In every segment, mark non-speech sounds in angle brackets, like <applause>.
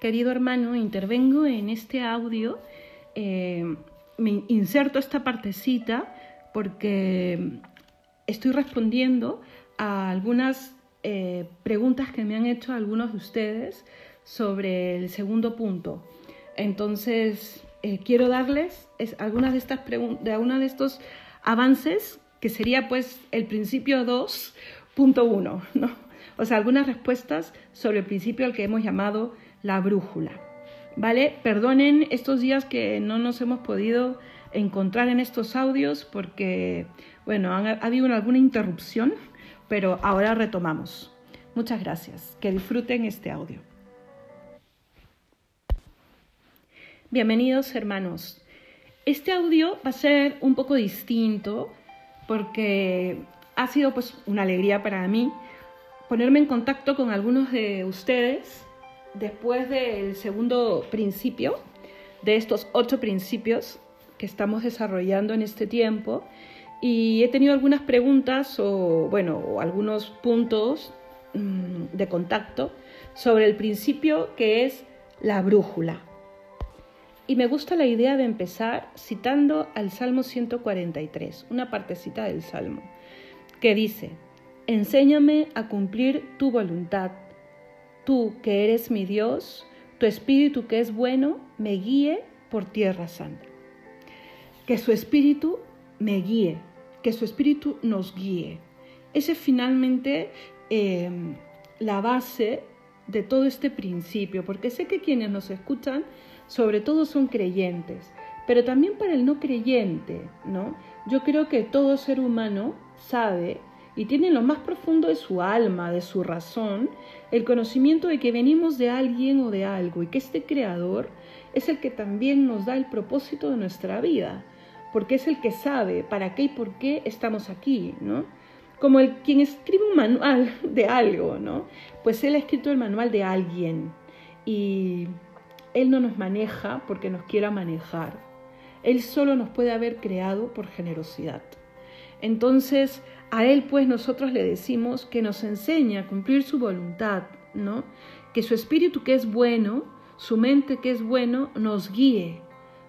querido hermano, intervengo en este audio, eh, me inserto esta partecita porque estoy respondiendo a algunas eh, preguntas que me han hecho algunos de ustedes sobre el segundo punto. Entonces, eh, quiero darles algunas de estas de algunos de estos avances que sería pues el principio 2.1, ¿no? O sea, algunas respuestas sobre el principio al que hemos llamado la brújula. ¿Vale? Perdonen estos días que no nos hemos podido encontrar en estos audios porque, bueno, ha habido alguna interrupción, pero ahora retomamos. Muchas gracias. Que disfruten este audio. Bienvenidos hermanos. Este audio va a ser un poco distinto porque ha sido pues una alegría para mí ponerme en contacto con algunos de ustedes después del segundo principio, de estos ocho principios que estamos desarrollando en este tiempo, y he tenido algunas preguntas o, bueno, algunos puntos mm, de contacto sobre el principio que es la brújula. Y me gusta la idea de empezar citando al Salmo 143, una partecita del Salmo, que dice, Enséñame a cumplir tu voluntad. Tú que eres mi Dios, tu espíritu que es bueno, me guíe por tierra santa. Que su espíritu me guíe, que su espíritu nos guíe. Ese es finalmente em, la base de todo este principio, porque sé que quienes nos escuchan sobre todo son creyentes, pero también para el no creyente, ¿no? Yo creo que todo ser humano sabe y tiene en lo más profundo de su alma, de su razón, el conocimiento de que venimos de alguien o de algo y que este creador es el que también nos da el propósito de nuestra vida, porque es el que sabe para qué y por qué estamos aquí, ¿no? Como el quien escribe un manual <laughs> de algo, ¿no? Pues él ha escrito el manual de alguien y él no nos maneja porque nos quiera manejar. Él solo nos puede haber creado por generosidad. Entonces, a Él pues nosotros le decimos que nos enseña a cumplir su voluntad, ¿no? Que su espíritu que es bueno, su mente que es bueno, nos guíe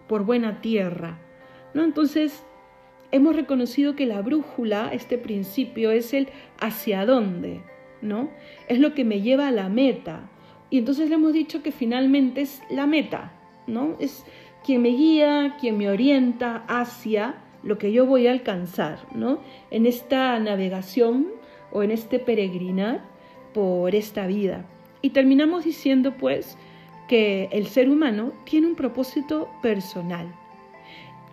por buena tierra, ¿no? Entonces, hemos reconocido que la brújula, este principio, es el hacia dónde, ¿no? Es lo que me lleva a la meta. Y entonces le hemos dicho que finalmente es la meta, ¿no? Es quien me guía, quien me orienta hacia lo que yo voy a alcanzar, ¿no? En esta navegación o en este peregrinar por esta vida. Y terminamos diciendo, pues, que el ser humano tiene un propósito personal.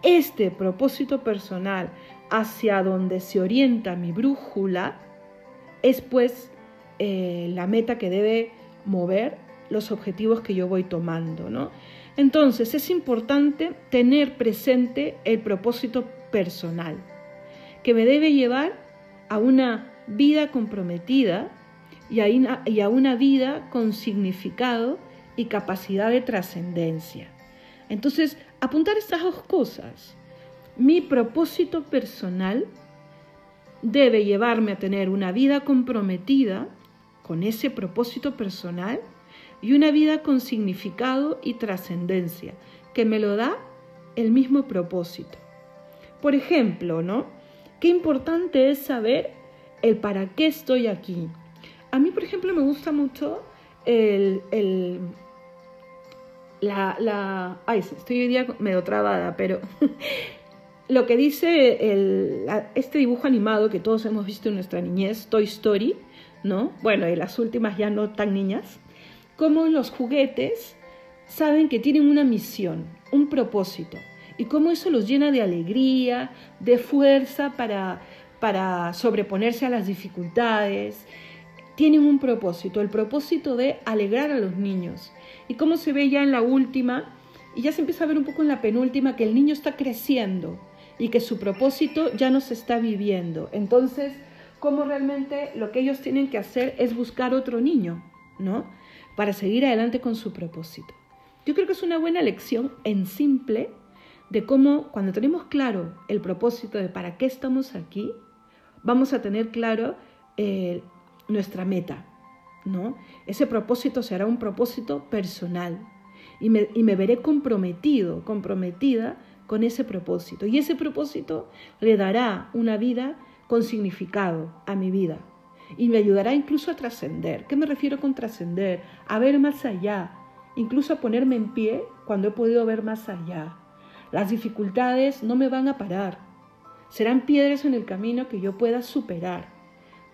Este propósito personal hacia donde se orienta mi brújula es, pues, eh, la meta que debe mover los objetivos que yo voy tomando, ¿no? Entonces es importante tener presente el propósito personal, que me debe llevar a una vida comprometida y a una, vida con significado y capacidad de trascendencia. Entonces, apuntar estas dos cosas. Mi propósito personal debe llevarme a tener una vida comprometida con ese propósito personal y una vida con significado y trascendencia, que me lo da el mismo propósito. Por ejemplo, ¿no? Qué importante es saber el para qué estoy aquí. A mí, por ejemplo, me gusta mucho el, la, la, ay, estoy hoy día medio trabada, pero <laughs> lo que dice el, este dibujo animado que todos hemos visto en nuestra niñez, Toy Story, ¿no? Bueno, y las últimas ya no tan niñas, cómo los juguetes saben que tienen una misión, un propósito, y cómo eso los llena de alegría, de fuerza para, para sobreponerse a las dificultades. Tienen un propósito, el propósito de alegrar a los niños. Y cómo se ve ya en la última, y ya se empieza a ver un poco en la penúltima, que el niño está creciendo y que su propósito ya no se está viviendo. Entonces, cómo realmente lo que ellos tienen que hacer es buscar otro niño, ¿no? Para seguir adelante con su propósito. Yo creo que es una buena lección en simple de cómo cuando tenemos claro el propósito de para qué estamos aquí, vamos a tener claro eh, nuestra meta. ¿no? Ese propósito será un propósito personal y me, y me veré comprometido, comprometida con ese propósito. Y ese propósito le dará una vida con significado a mi vida y me ayudará incluso a trascender. ¿Qué me refiero con trascender? A ver más allá, incluso a ponerme en pie cuando he podido ver más allá. Las dificultades no me van a parar, serán piedras en el camino que yo pueda superar.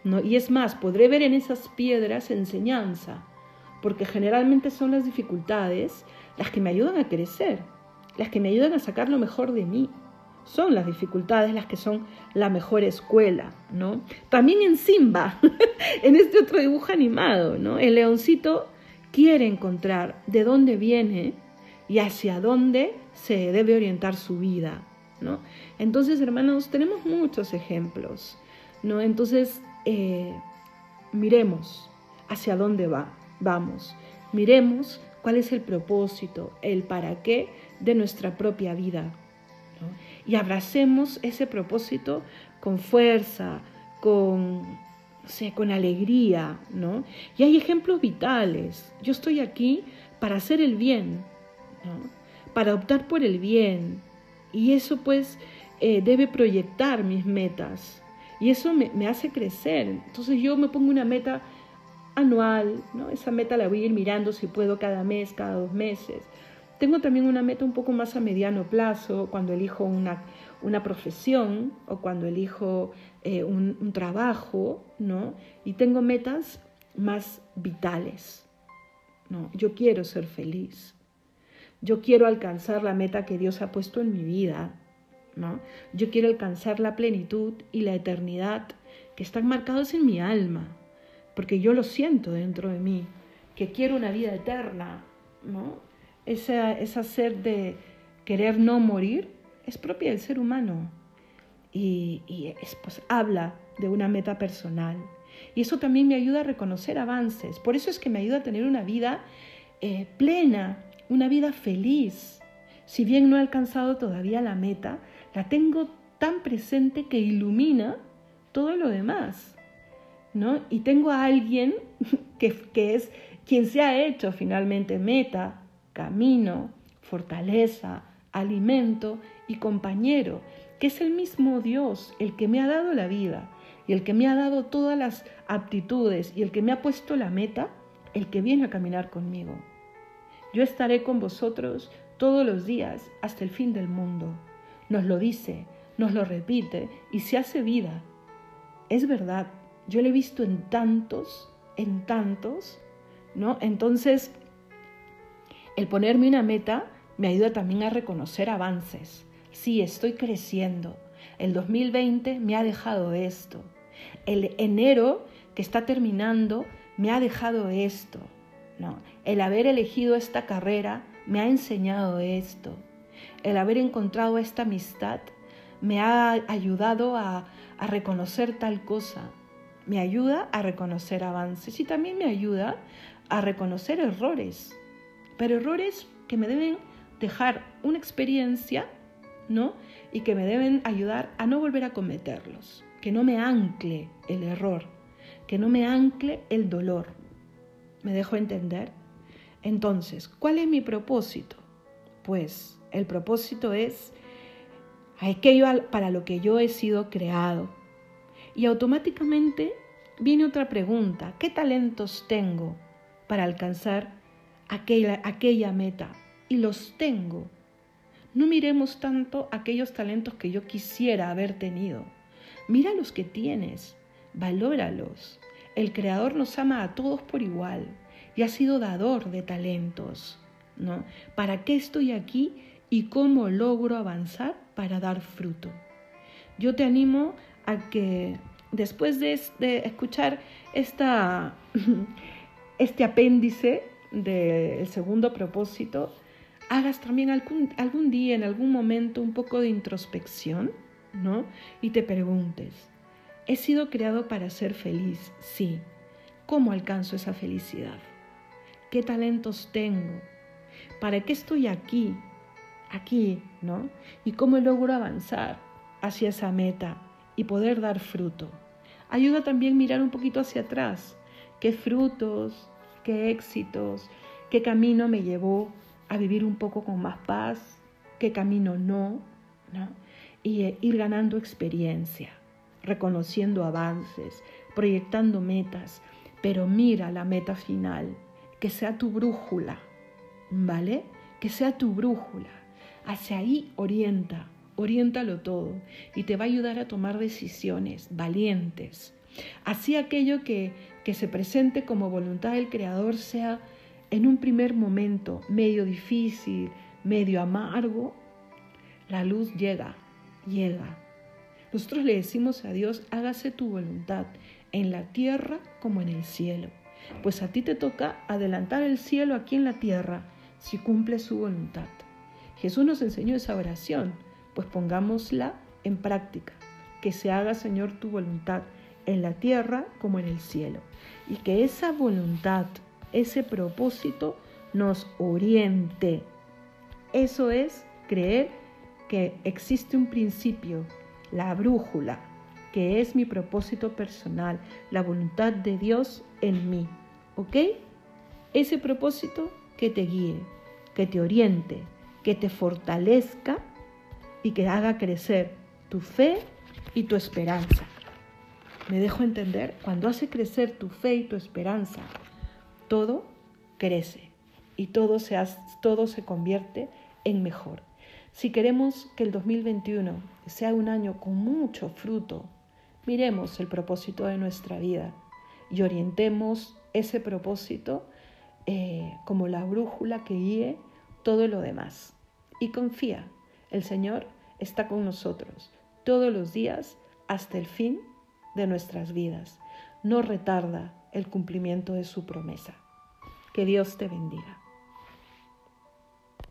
¿no? Y es más, podré ver en esas piedras enseñanza, porque generalmente son las dificultades las que me ayudan a crecer, las que me ayudan a sacar lo mejor de mí. Son las dificultades las que son la mejor escuela, ¿no? También en Simba, <laughs> en este otro dibujo animado, ¿no? El leoncito quiere encontrar de dónde viene y hacia dónde se debe orientar su vida, ¿no? Entonces, hermanos, tenemos muchos ejemplos, ¿no? Entonces, eh, miremos hacia dónde va, vamos, miremos cuál es el propósito, el para qué de nuestra propia vida. Y abracemos ese propósito con fuerza, con, con alegría, ¿no? Y hay ejemplos vitales. Yo estoy aquí para hacer el bien, para optar por el bien. Y eso pues eh, debe proyectar mis metas. Y eso me, me, hace crecer. Entonces yo me pongo una meta anual, ¿no? Esa meta la voy a ir mirando si puedo cada mes, cada dos meses. Tengo también una meta un poco más a mediano plazo, cuando elijo una, una profesión o cuando elijo eh, un, un, trabajo, ¿no? Y tengo metas más vitales, ¿no? Yo quiero ser feliz. Yo quiero alcanzar la meta que Dios ha puesto en mi vida, ¿no? Yo quiero alcanzar la plenitud y la eternidad que están marcados en mi alma, porque yo lo siento dentro de mí, que quiero una vida eterna, ¿no? esa, esa sed de querer no morir es propia del ser humano y, pues, habla de una meta personal. Y eso también me ayuda a reconocer avances. Por eso es que me ayuda a tener una vida eh, plena, una vida feliz. Si bien no he alcanzado todavía la meta, la tengo tan presente que ilumina todo lo demás. ¿no? Y tengo a alguien <laughs> que, que es quien se ha hecho finalmente meta camino, fortaleza, alimento y compañero, que es el mismo Dios, el que me ha dado la vida y el que me ha dado todas las aptitudes y el que me ha puesto la meta, el que viene a caminar conmigo. Yo estaré con vosotros todos los días hasta el fin del mundo. Nos lo dice, nos lo repite y se hace vida. Es verdad, yo lo he visto en tantos, en tantos, ¿no? Entonces, el ponerme una meta me ayuda también a reconocer avances. Sí, estoy creciendo. El 2020 me ha dejado esto. El enero que está terminando me ha dejado esto. No, el haber elegido esta carrera me ha enseñado esto. El haber encontrado esta amistad me ha ayudado a, reconocer tal cosa. Me ayuda a reconocer avances y también me ayuda a reconocer errores pero errores que me deben dejar una experiencia, ¿no? Y que me deben ayudar a no volver a cometerlos, que no me ancle el error, que no me ancle el dolor. ¿Me dejo entender? Entonces, ¿cuál es mi propósito? Pues el propósito es aquello para lo que yo he sido creado. Y automáticamente viene otra pregunta, ¿qué talentos tengo para alcanzar aquella, aquella meta y los tengo. No miremos tanto aquellos talentos que yo quisiera haber tenido. Mira los que tienes, valóralos. El Creador nos ama a todos por igual y ha sido dador de talentos. ¿no? ¿Para qué estoy aquí y cómo logro avanzar para dar fruto? Yo te animo a que después de, escuchar <laughs> este apéndice del segundo propósito, hagas también algún, algún día, en algún momento, un poco de introspección, ¿no? Y te preguntes, ¿he sido creado para ser feliz? Sí. ¿Cómo alcanzo esa felicidad? ¿Qué talentos tengo? ¿Para qué estoy aquí? Aquí, ¿no? ¿Y cómo logro avanzar hacia esa meta y poder dar fruto? Ayuda también mirar un poquito hacia atrás qué frutos, qué éxitos, qué camino me llevó a vivir un poco con más paz, qué camino no, ¿no? Y eh, ir ganando experiencia, reconociendo avances, proyectando metas, pero mira la meta final, que sea tu brújula, ¿vale? Que sea tu brújula. Hacia ahí orienta, oriéntalo todo y te va a ayudar a tomar decisiones valientes. Así aquello que, que se presente como voluntad del Creador sea en un primer momento medio difícil, medio amargo, la luz llega, llega. Nosotros le decimos a Dios, hágase tu voluntad en la tierra como en el cielo. Pues a ti te toca adelantar el cielo aquí en la tierra si cumples su voluntad. Jesús nos enseñó esa oración, pues pongámosla en práctica. Que se haga, Señor, tu voluntad en la tierra como en el cielo. Y que esa voluntad, ese propósito nos oriente. Eso es creer que existe un principio, la brújula, que es mi propósito personal, la voluntad de Dios en mí. ¿Ok? Ese propósito que te guíe, que te oriente, que te fortalezca y que haga crecer tu fe y tu esperanza. ¿Me dejo entender? Cuando hace crecer tu fe y tu esperanza, todo crece y todo se, todo se convierte en mejor. Si queremos que el 2021 sea un año con mucho fruto, miremos el propósito de nuestra vida y orientemos ese propósito eh, como la brújula que guíe todo lo demás. Y confía, el Señor está con nosotros todos los días hasta el fin de nuestras vidas. No retarda el cumplimiento de su promesa. Que Dios te bendiga.